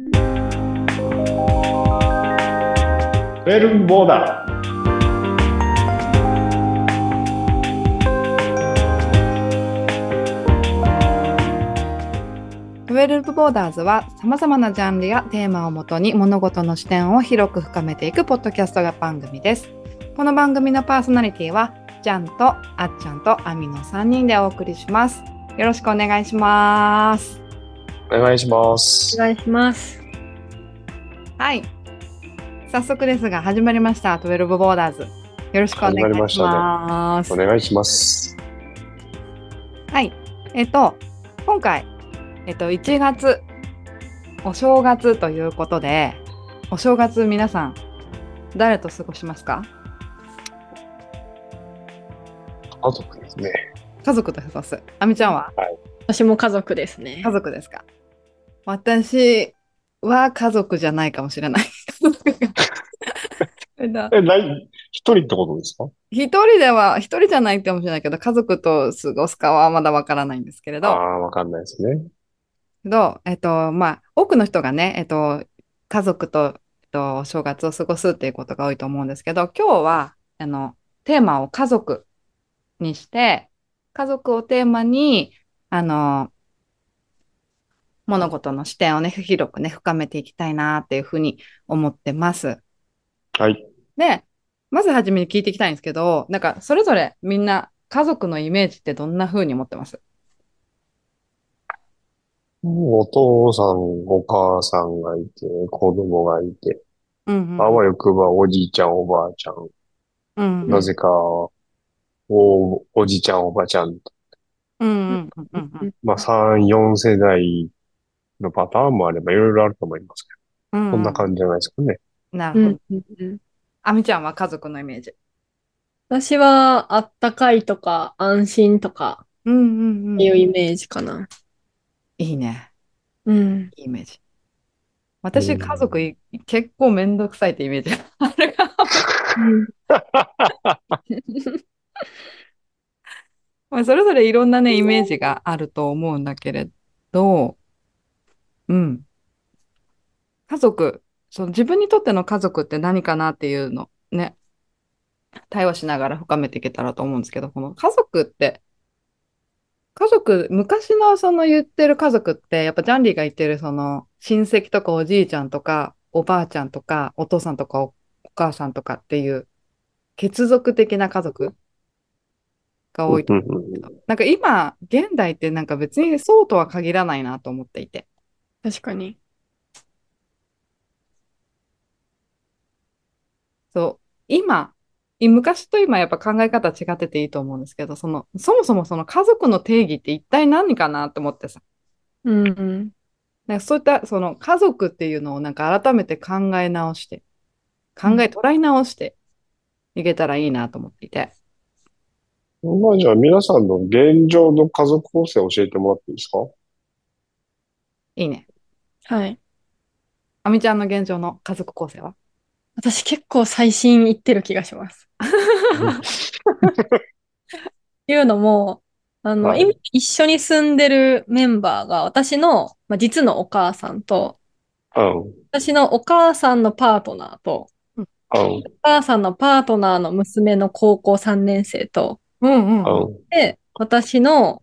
ウェルボーダー。ウェルボーダーズは様々なジャンルやテーマをもとに物事の視点を広く深めていくポッドキャスト番組です。この番組のパーソナリティはジャンとあっちゃんとアミの3人でお送りします。よろしくお願いします。お願いします。お願いします。はい。早速ですが始まりました。トゥエルブボーダーズ。よろしくお願いし始まりましたます。お願いします。はい。えっと、今回、えっと、1月、お正月ということで、お正月皆さん、誰と過ごしますか？家族ですね。家族と過ごす。あみちゃんは？私も家族ですね家。族ですか？私は家族じゃないかもしれない。えない、一人ってことですか？一人では、一人じゃないかもしれないけど、家族と過ごすかはまだわからないんですけれど、ああ、わかんないですね。けど、えっと、まあ、多くの人がね、えっと、家族と、えっと、お正月を過ごすっていうことが多いと思うんですけど、今日は、あの、テーマを家族にして、家族をテーマに、あの、物事の視点をね、広くね、深めていきたいなっていうふうに思ってます。はい。で、まずはじめに聞いていきたいんですけど、なんか、それぞれみんな家族のイメージってどんな風に思ってます？お父さん、お母さんがいて、子供がいて、うんうん。あわよくばおじいちゃん、おばあちゃん、うんうん。なぜか、お、おじちゃん、おばちゃん、うんうんうんうんうん。まあ、3、4世代のパターンもあれば、いろいろあると思いますけうんど、こんな感じじゃないですかね。なるほど。うんうんうんあみちゃんは家族のイメージ？私はあったかいとか安心とかうんうんうん。いうイメージかな。いいね。うん。いいイメージ。私、うん家族い結構めんどくさいってイメージが あるそれぞれいろんなね、イメージがあると思うんだけれど、うん。家族、その自分にとっての家族って何かなっていうのね、対話しながら深めていけたらと思うんですけど、この家族って、家族、昔のその言ってる家族って、やっぱジャンリーが言ってるその親戚とかおじいちゃんとかおばあちゃんとかお父さんとかおお母さんとかっていう血族的な家族が多いとうんうんうんなんか今、現代ってなんか別にそうとは限らないなと思っていて。確かに。そう、今、い昔と今やっぱ考え方違ってていいと思うんですけど、その、そもそもその家族の定義って一体何かなと思ってさ。うんうん。なんかそういったその家族っていうのをなんか改めて考え直して、考え捉え直していけたらいいなと思っていて。まあじゃあ皆さんの現状の家族構成を教えてもらっていいですか？いいね。はい。あみちゃんの現状の家族構成は？私結構最新行ってる気がします。っていうのも、あの、はい今一緒に住んでるメンバーが私の、まあ、実のお母さんと、うん。私のお母さんのパートナーと、うん。お母さんのパートナーの娘の高校3年生と、うんうんうん。で、私の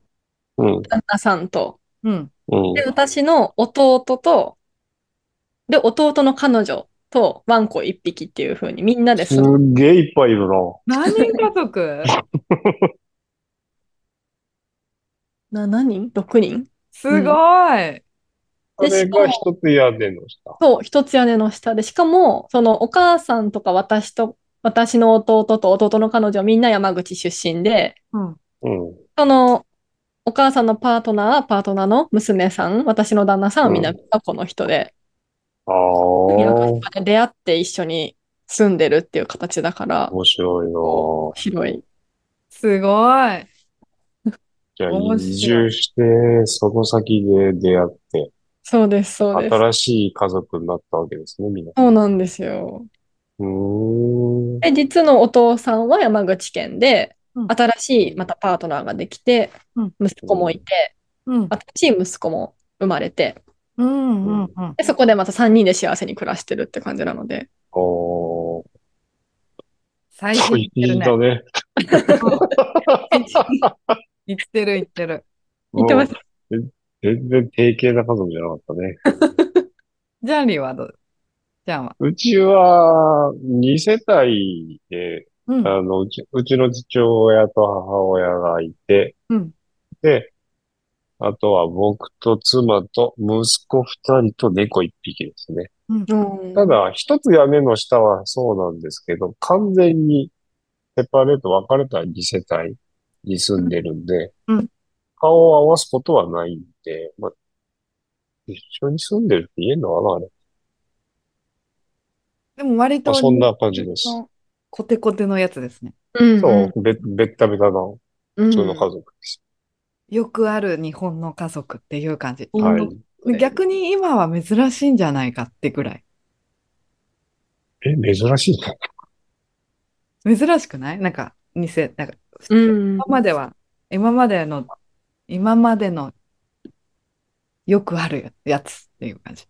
うん。旦那さんと、うん。うん。で、私の弟と、で、弟の彼女とワンコ1匹っていう風にみんなですすっげえいっぱいいるな。何人家族？な、何人 ?6 人？すごい。それが一つ屋根の下。そう、一つ屋根の下で、しかも、そのお母さんとか私と、私の弟と弟の彼女はみんな山口出身で、うん。うん。その、お母さんのパートナー、パートナーの娘さん、私の旦那さんはみんなこの人で、ああ、出会って一緒に住んでるっていう形だから、白いな。広い。すごい。じゃあ面白い移住して、その先で出会って、そうです、そうです。新しい家族になったわけですね、みんな。そうなんですよ。うーん。で、実のお父さんは山口県で、うん新しいまたパートナーができて、うん息子もいて、うん。新しい息子も生まれて、うんうんうん。で、そこでまた3人で幸せに暮らしてるって感じなので。おー、最近言ってるね。だね。言ってる言ってる。言ってます。うん全然定型な家族じゃなかったね。ジャンリーはどう？ジャンは？うちは2世帯で、うん。あの、うち、うちの父親と母親がいて、うん。で、あとは僕と妻と息子2人と猫1匹ですね。うんただ、一つ屋根の下はそうなんですけど、完全にセパレート分かれた2世帯に住んでるんで、うん顔を合わすことはないんで、まあ、一緒に住んでるって言えんのかな、あれ。でも割とまあ、そんな感じです。コテコテのやつですね。うんそう、べ、べったべたなうん普通の家族です。よくある日本の家族っていう感じ。うんはい。逆に今は珍しいんじゃないかってぐらい。え、珍しいの？珍しくない？なんか、偽、なんか、普通うん今までは、今までの、今までの、よくあるやつっていう感じ。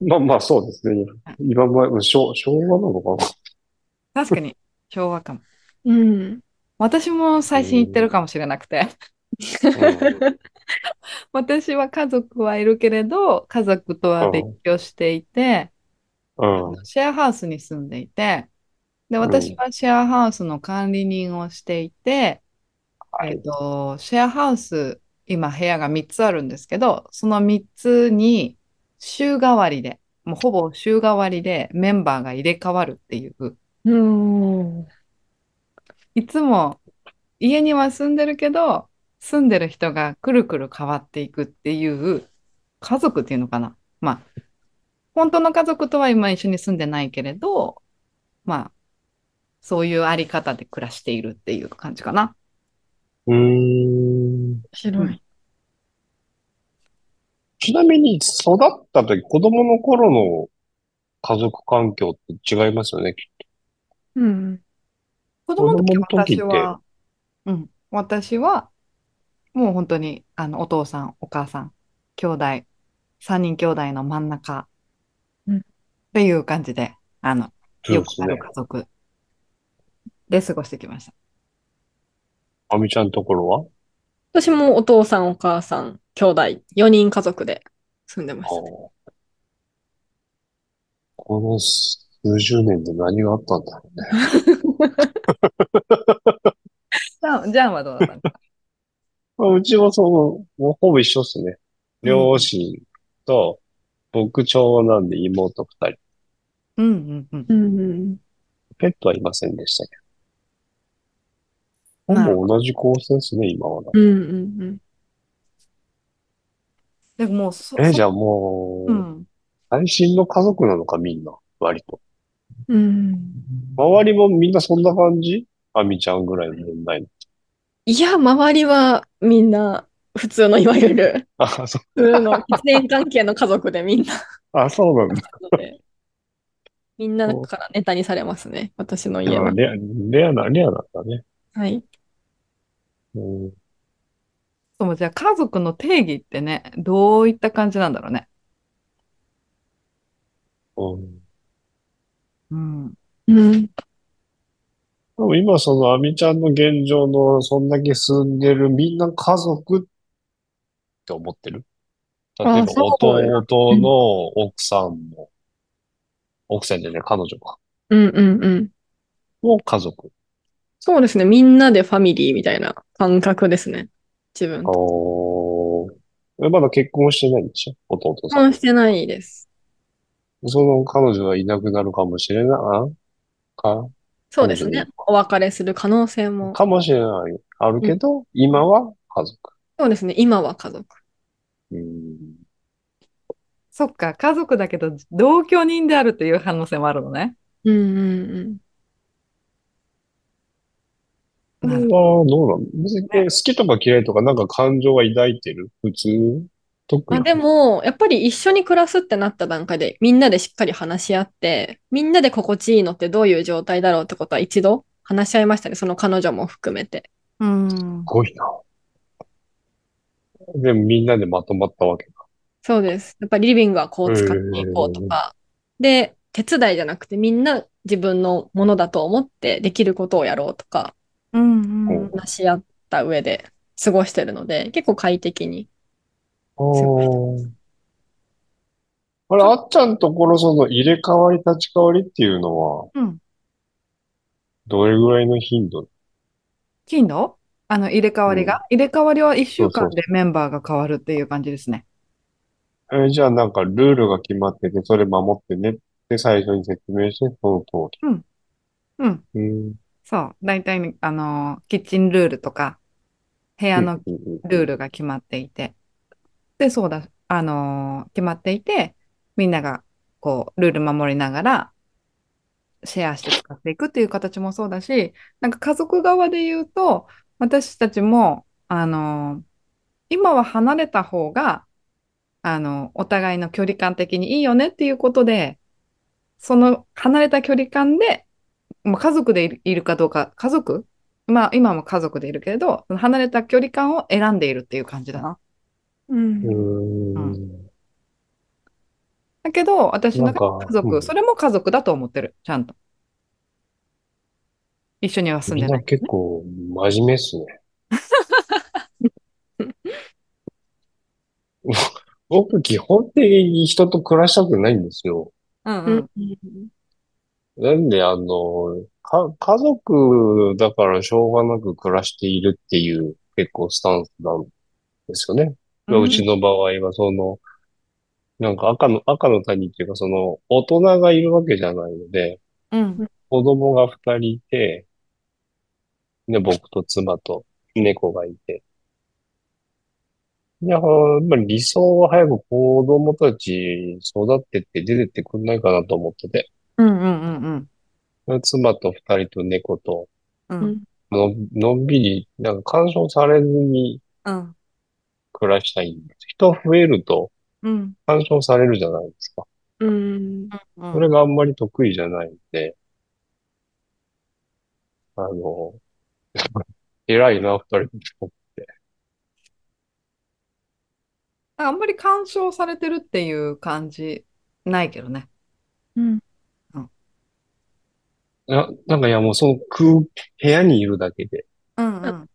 まあまあ、そうですね。今まで、昭、昭和なのかな？確かに、昭和かも。うん。私も最新言ってるかもしれなくて。私は家族はいるけれど、家族とは別居していて、うん。うん。シェアハウスに住んでいて、で、私はシェアハウスの管理人をしていて、えっと、シェアハウス、今部屋が3つあるんですけど、その3つに週替わりで、もうほぼ週替わりでメンバーが入れ替わるっていう、うん。いつも家には住んでるけど、住んでる人がくるくる変わっていくっていう家族っていうのかな。まあ、本当の家族とは今一緒に住んでないけれど、まあ、そういうあり方で暮らしているっていう感じかな。うーん。面白い。ちなみに、育った時、子供の頃の家族環境って違いますよね、きっうん。子供の時子供の時って私は、うん、私は、もう本当に、あの、お父さん、お母さん、兄弟、三人兄弟の真ん中、うんっていう感じで、あの、と。よくある。家族で過ごしてきました。あみちゃんのところは？私もお父さん、お母さん、兄弟、4人家族で住んでました。この数十年で何があったんだろうね。じゃあ、じゃあはどうだったの？まあうちはその、もうほぼ一緒っすね。うん両親と、僕長男で妹二人。うんうんうん。うんうん。ペットはいませんでしたけど。ほぼ同じ構成ですね、今は。うんうんでももうそ、え、そじゃあもう、うん。最新の家族なのか、みんな。割と。うん。うん。周りもみんなそんな感じ？あみちゃんぐらいの問題。いや、周りはみんな普通のいわゆるあ、そう、普通の血縁関係の家族でみんなあ、そうなんだ。みんなからネタにされますね、私の家は。レア、レアな、レアなんだね。はい。うん、そう、じゃあ家族の定義ってね、どういった感じなんだろうね。うん。うん。うん。でも今そのあみちゃんの現状のそんだけ住んでるみんな家族って思ってる？例えば弟の奥さんも、奥さんじゃない、彼女か。うんうんうん。もう家族。そうですね。みんなでファミリーみたいな感覚ですね。自分。おーえまだ結婚してないんでしょ？弟結さん。婚してないです。その彼女はいなくなるかもしれないか、そうですね。お別れする可能性も。かもしれない。あるけど、今は家族。そうですね。今は家族。うん。そっか、家族だけど同居人であるという可能性もあるのね。うんうんこれはどうなの別に好きとか嫌いとかなんか感情は抱いてる？普通？特うん。あ、に。でも、やっぱり一緒に暮らすってなった段階で、みんなでしっかり話し合って、みんなで心地いいのってどういう状態だろうってことは一度話し合いましたね。その彼女も含めて。うんす。ごいな。でもみんなでまとまったわけだ。そうです。やっぱりリビングはこう使っていこうとか。で、手伝いじゃなくてみんな自分のものだと思ってできることをやろうとか、うんうん。話し合った上で過ごしてるので、結構快適に。あれ、あっちゃんところその入れ替わり立ち替わりっていうのは、うん。どれぐらいの頻度？頻度？あの、入れ替わりが、入れ替わりは1週間でメンバーが変わるっていう感じですね。えーじゃあなんかルールが決まってて、それ守ってねって最初に説明して、その通うん。り。うん。そう。大体に、あのー、キッチンルールとか、部屋のうんうんルールが決まっていて。で、そうだ、あのー決まっていて、みんなが、こう、ルール守りながら、シェアして使っていくっていう形もそうだし、なんか家族側で言うと、私たちも、あのー今は離れた方が、あの、お互いの距離感的にいいよねっていうことで、その離れた距離感で、まあ、家族でいるかどうか、家族？まあ今も家族でいるけれど、離れた距離感を選んでいるっていう感じだな。うんだけど、私のなんか家族、うんそれも家族だと思ってる、ちゃんと。一緒には住んみんなでないけどね。結構真面目っすね。僕、基本的に人と暮らしたくないんですよ。ううんうんん。なんで、あの、か、家族だからしょうがなく暮らしているっていう結構スタンスなんですよね。うん。うちの場合は、その、なんか赤の、赤の他人っていうか、その、大人がいるわけじゃないので、うん。子供が二人いて、で、僕と妻と猫がいて。いや、やっぱり理想は早く子供たち育ってって出てってくんないかなと思ってて。うんうんうん妻と二人と猫と、うんうん。の、のんびり、なんか干渉されずにうん暮らしたい。人増えるとうん干渉されるじゃないですか。うん。うんそれがあんまり得意じゃないんで、あの、偉いな、二人と。あんまり干渉されてるっていう感じないけどね。うん。な、なんかいやもうその空、部屋にいるだけでうんうん。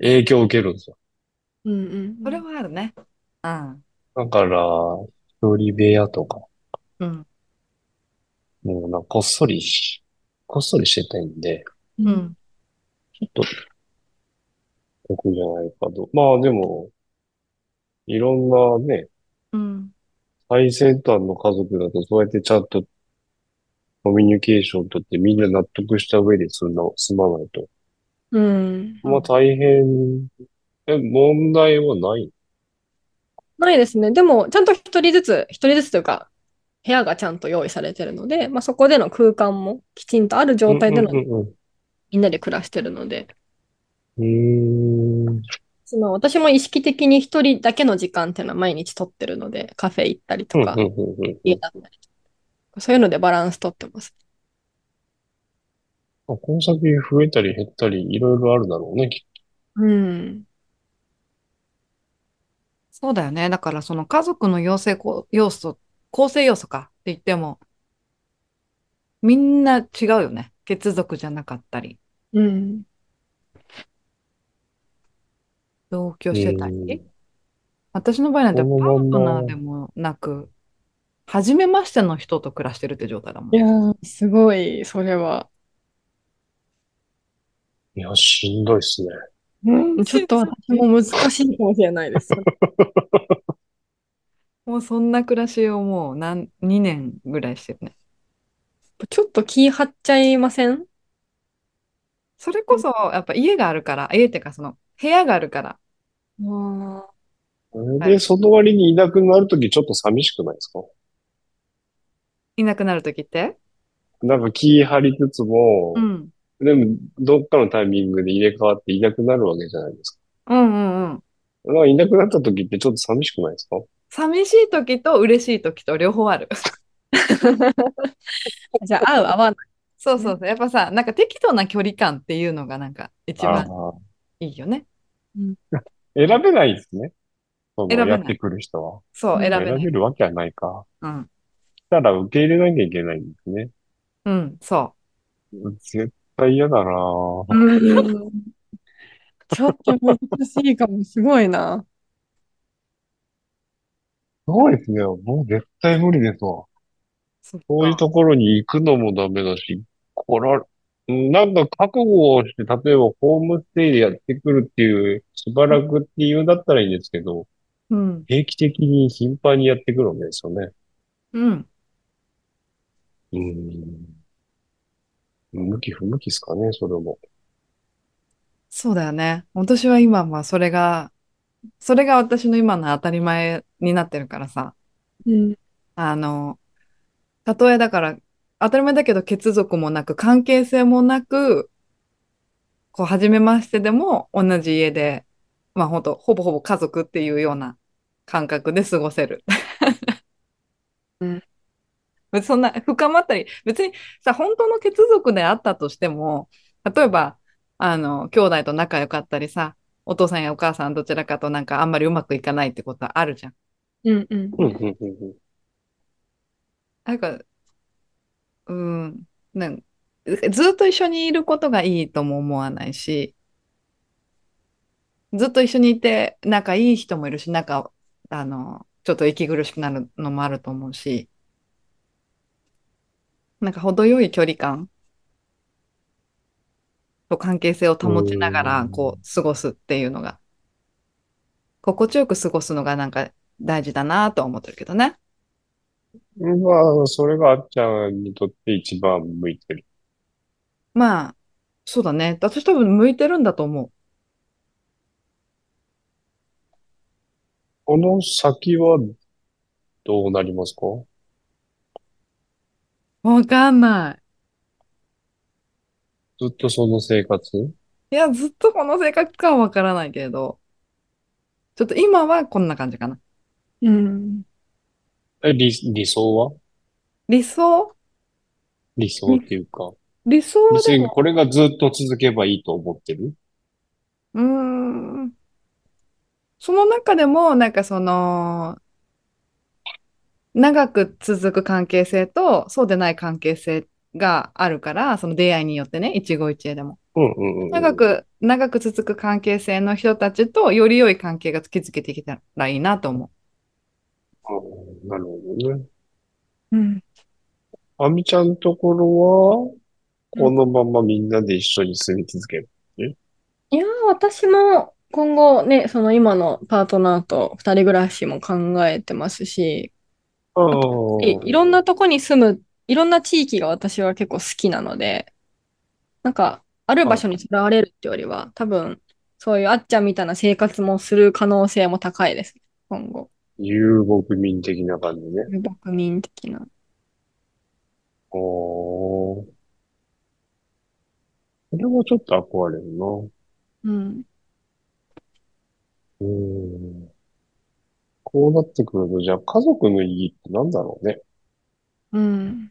影響を受けるんですよ。うんうん。それはあるね。うん。だから、一人部屋とか、うん。もうなんかこっそりし、こっそりしてたいんで、う。ん。ちょっと、得じゃないかと。まあでも、いろんなね、うん。最先端の家族だとそうやってちゃんとコミュニケーションとってみんな納得した上で済んな、済まないと。うん。まあ大変、え、問題はない？ないですね。でも、ちゃんと一人ずつ、一人ずつというか、部屋がちゃんと用意されてるので、まあ、そこでの空間もきちんとある状態でのうんうんみんなで暮らしてるので、うん。その私も意識的に一人だけの時間っていうのは毎日取ってるので、カフェ行ったりとかうん、うんうんうん家だったりとか、そういうのでバランス取ってます。まあこの先増えたり減ったりいろいろあるだろうね、きっうん。そうだよね。だからその家族の要請こ要素、構成要素かって言っても、みんな違うよね。血族じゃなかったり、うん。同居してたうんり。私の場合なんてパこのまんまートナーでもなく、初めましての人と暮らしてるって状態だもんい。やー、すごい、それは。いや、しんどいっすね。うん、ちょっと私も難しいかもしれないです。もうそんな暮らしをもう何、2年ぐらいしてるね。ちょっと気張っちゃいません？それこそ、やっぱ家があるから、家っていうかその部屋があるから、あで、その割にいなくなるときちょっと寂しくないですか？いなくなるときって？なんか気張りつつもう、ん。でも、どっかのタイミングで入れ替わっていなくなるわけじゃないですうんうんうん。いなくなったときってちょっと寂しくないですか？寂しいときと嬉しいときと両方ある。ー じゃあ、合う、合わない。そうそうそう。やっぱさ、なんか適度な距離感っていうのがなんか一番あいいよね。ー選べないですね。その、選べないやってくる人は。そう、選べ選べない。るわけはないか。うん。たら受け入れなきゃいけないんですね。うん、そ絶対嫌だなぁ。うん。ちょっと難しいかも。すごいな。そうですね。もう絶対無理ですわ。う。そっそういうか。ところに行くのもダメだし、こら、うんなんか覚悟をして、例えばホームステイでやってくるっていう、しばらくっていうんだったらいいんですけど、うん。定期的に頻繁にやってくるわけですよね。うん。うん。向き不向きですかね、それも。そうだよね。私は今はそれが、それが私の今の当たり前になってるからさ。うん。あの、たとえだから、当たり前だけど、血族もなく、関係性もなく、こう、初めましてでも同じ家で、まあ、ほんと、ほぼほぼ家族っていうような感覚で過ごせる。うん。別にそんな深まったり、別にさ、本当の血族であったとしても、例えば、あの、兄弟と仲良かったりさ、お父さんやお母さんどちらかとなんかあんまりうまくいかないってことはあるじゃん。うん。うん。うん、うん、うん。なんか、うん、なんずっと一緒にいることがいいとも思わないし、ずっと一緒にいて仲いい人もいるし、仲、あの、ちょっと息苦しくなるのもあると思うし、なんか程よい距離感と関係性を保ちながら、うんこう、過ごすっていうのが、心地よく過ごすのがなんか大事だなとは思ってるけどね。まあ、それがあっちゃんにとって一番向いてる。まあ、そうだね。私多分向いてるんだと思この先はどうなりますか？う。わかんない。ずっとその生活？いや、ずっとこの性格かはわからないけれど、ちょっと今はこんな感じかな。うん。え、理、理想は？理想？理想っていうか。理想でも、にこれがずっと続けばいいと思ってる？うーん、その中でも、なんかその、長く続く関係性と、そうでない関係性があるから、その出会いによってね、一期一会でも。うんうんうん。長く、長く続く関係性の人たちと、より良い関係が築けてきたらいいなと思うんなるほどね。うん。あみちゃんところは、このままみんなで一緒に住み続ける。いやー、私も今後ね、その今のパートナーと二人暮らしも考えてますし、ああ。いいろんなとこに住む、いろんな地域が私は結構好きなので、なんか、ある場所にとらわれるってよりは、多分、そういうあっちゃんみたいな生活もする可能性も高いです。今後。遊牧民的な感じね。国民的な。おー。それはちょっと憧れるな。うん。うーん。こうなってくると、じゃあ家族の意義って何だろうね。うん。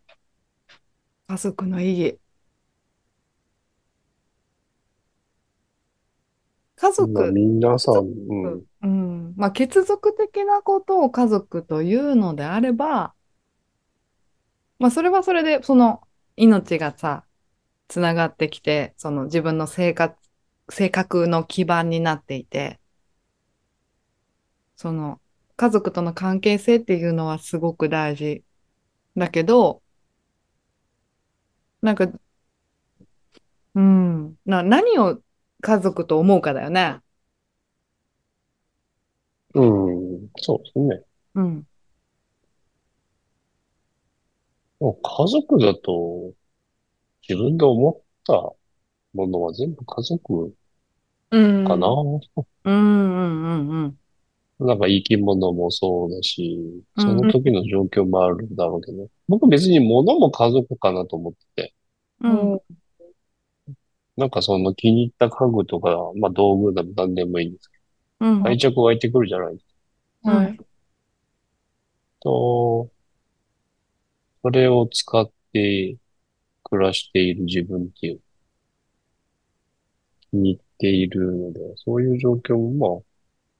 う。家族の意義。家まあ、族、皆さん、うん。うん。まあ、血族的なことを家族というのであれば、まあ、それはそれで、その命がさ、つながってきて、その自分の生活、性格の基盤になっていて、その家族との関係性っていうのはすごく大事だけど、なんか、うん、な、何を家族と思うかだよね。うん、そうですね。うん。もう家族だと、自分で思ったものは全部家族うん。かな。うんうんうんうん。なんか生き物もそうだし、そうん。の時の状況もあるんだろうけど、僕別に物も家族かなと思ってて、うん。うん。なんかその気に入った家具とか、まあ道具でも何でもいいんですけうん。ど、愛着湧いてくるじゃないですか。はい。と、それを使って暮らしている自分っていう、気に入っているので、そういう状況も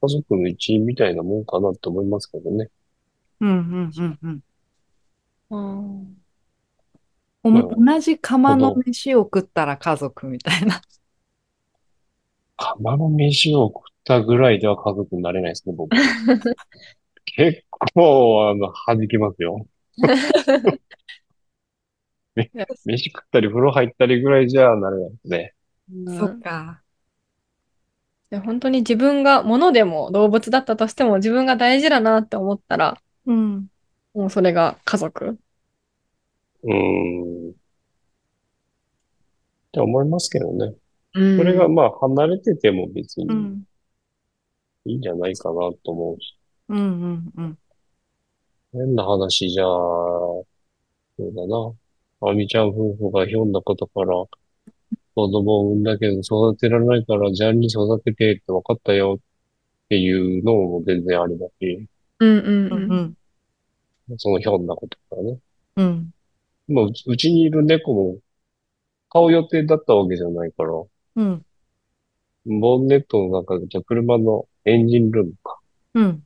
家族の一員みたいなもんかなって思いますけどね。うんうんうんうん。うんおうん同じ釜の飯を食ったら家族みたいな。釜の飯を食ったぐらいでは家族になれないですね、僕。結構、あの、弾きますよ。飯食ったり風呂入ったりぐらいじゃなれないですね。そっか。で本当に自分が物でも動物だったとしても自分が大事だなって思ったらうん。もうそれが家族。うーん。って思いますけどね。うんそれがまあ離れてても別にうん。いいんじゃないかなと思うし。うんうんうん。変な話じゃあ、そうだな。あみちゃん夫婦がひょんなことから子供を産んだけど育てられないからジャンに育ててって分かったよっていうのも全然ありだし、うんうんううんんうん。そのひょんなことからね。うん。まあ、うちにいる猫も買う予定だったわけじゃないから、うん。ボンネットの中で、じゃあ車のエンジンルームか。うん。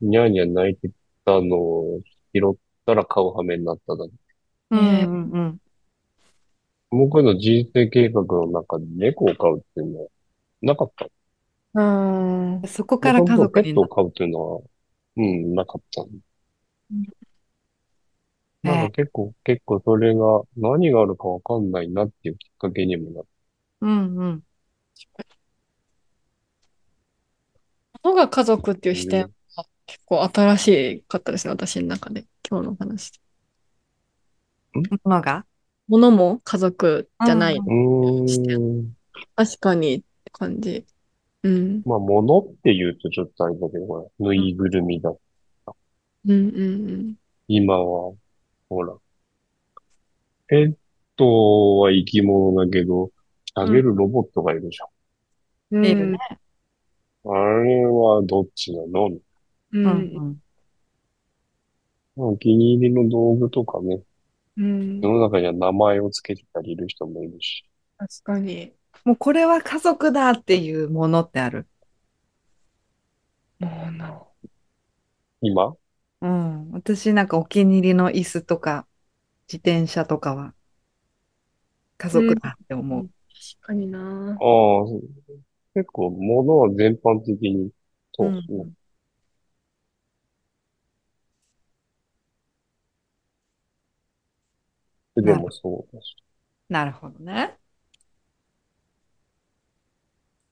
にゃーにゃー泣いてたのを拾ったら買う羽目になっただけ。うんうんうん。僕の人生計画の中で猫を飼うっていうのはなかった。うんそこから家族ペットを飼うっていうのは、うん、なかった。なんかて。結構、結構それが何があるかわかんないなっていうきっかけにもなっうんうん。物が家族っていう視点は結構新しかったですね、私の中で、今日の話。ものが？物も家族じゃない。確かにって感じ。うん。まあ、物って言うとちょっとあれだけど、ほら、ぬいぐるみだ。うんうん今は、ほら、ペットは生き物だけど、あげるロボットがいるじうん。いるね。ゃん。あれはどっちなの？う。うんんお気に入りの道具とかね、うん。世の中には名前をつけてたりいる人もいるし。確かに。もうこれは家族だっていうものってある。もの。今？うん。私なんかお気に入りの椅子とか自転車とかは家族だって思う。確かにな。ああ、結構物は全般的に、そうですね。でもそうだし。なるほどね。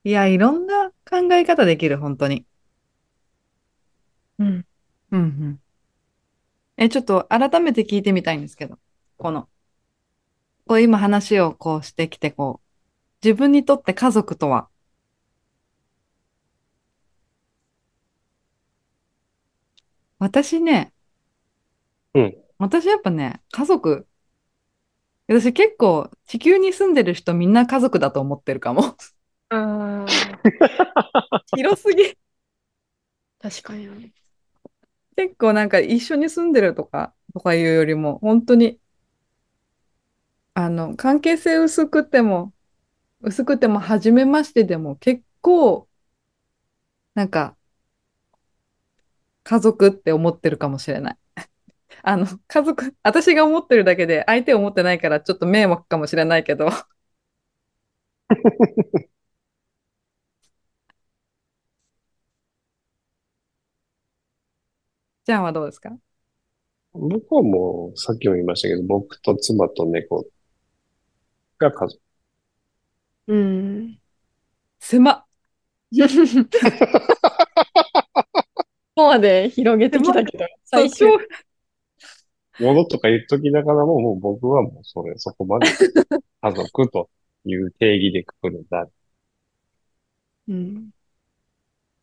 いや、いろんな考え方できる、本当に。うん。うんうん。え、ちょっと改めて聞いてみたいんですけど、この、こう今話をこうしてきて、こう、自分にとって家族とは、私ね、うん。私やっぱね、家族、私結構地球に住んでる人みんな家族だと思ってるかも。ああ。広すぎ。確かに。結構なんか一緒に住んでるとか、とかいうよりも、本当に、あの、関係性薄くても、薄くても、初めましてでも結構、なんか、家族って思ってるかもしれない。あの、家族、私が思ってるだけで、相手を思ってないから、ちょっと迷惑かもしれないけど。ジャンはどうですか？僕はもう、さっきも言いましたけど、僕と妻と猫が家族。うん。狭っ。ここまで広げてきたけど、最終。そう物とか言っときながらも、もう僕はもうそれ、そこまで家族という定義でくくるんだ。うん。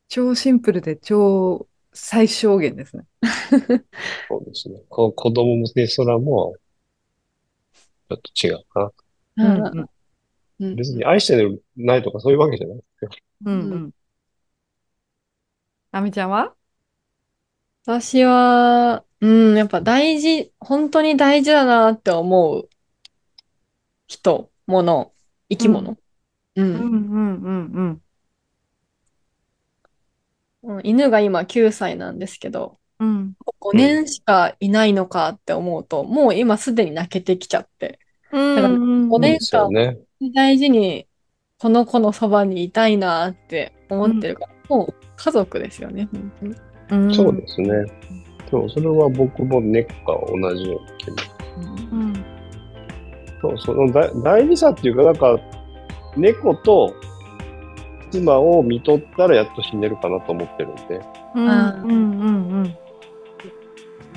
超シンプルで超最小限ですね。そうですね。こ子供もね、そらも、ちょっと違うかな。うんうんうん別に愛してるないとかそういうわけじゃないですよ。うんうん。あみちゃんは？私は、うん、やっぱ大事、本当に大事だなって思う人、物、生き物。う。うんんうんうんうん。うん犬が今9歳なんですけど、うん。5年しかいないのかって思うと、もう今すでに泣けてきちゃって、うん。おねですよね。大事にこの子のそばにいたいなって思ってるから、もう家族ですよね、本当に。うんそうですね。でもそれは僕も猫が同じような気がうん。そう、その大大事さっていうか、なんか、猫と妻を見とったらやっと死んでるかなと思ってるんで、うん。あうん。うん。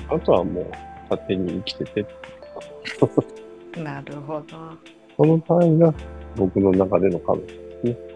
あとはもう勝手に生きてて、うん。なるほど。その範囲が僕の中での家族ですね。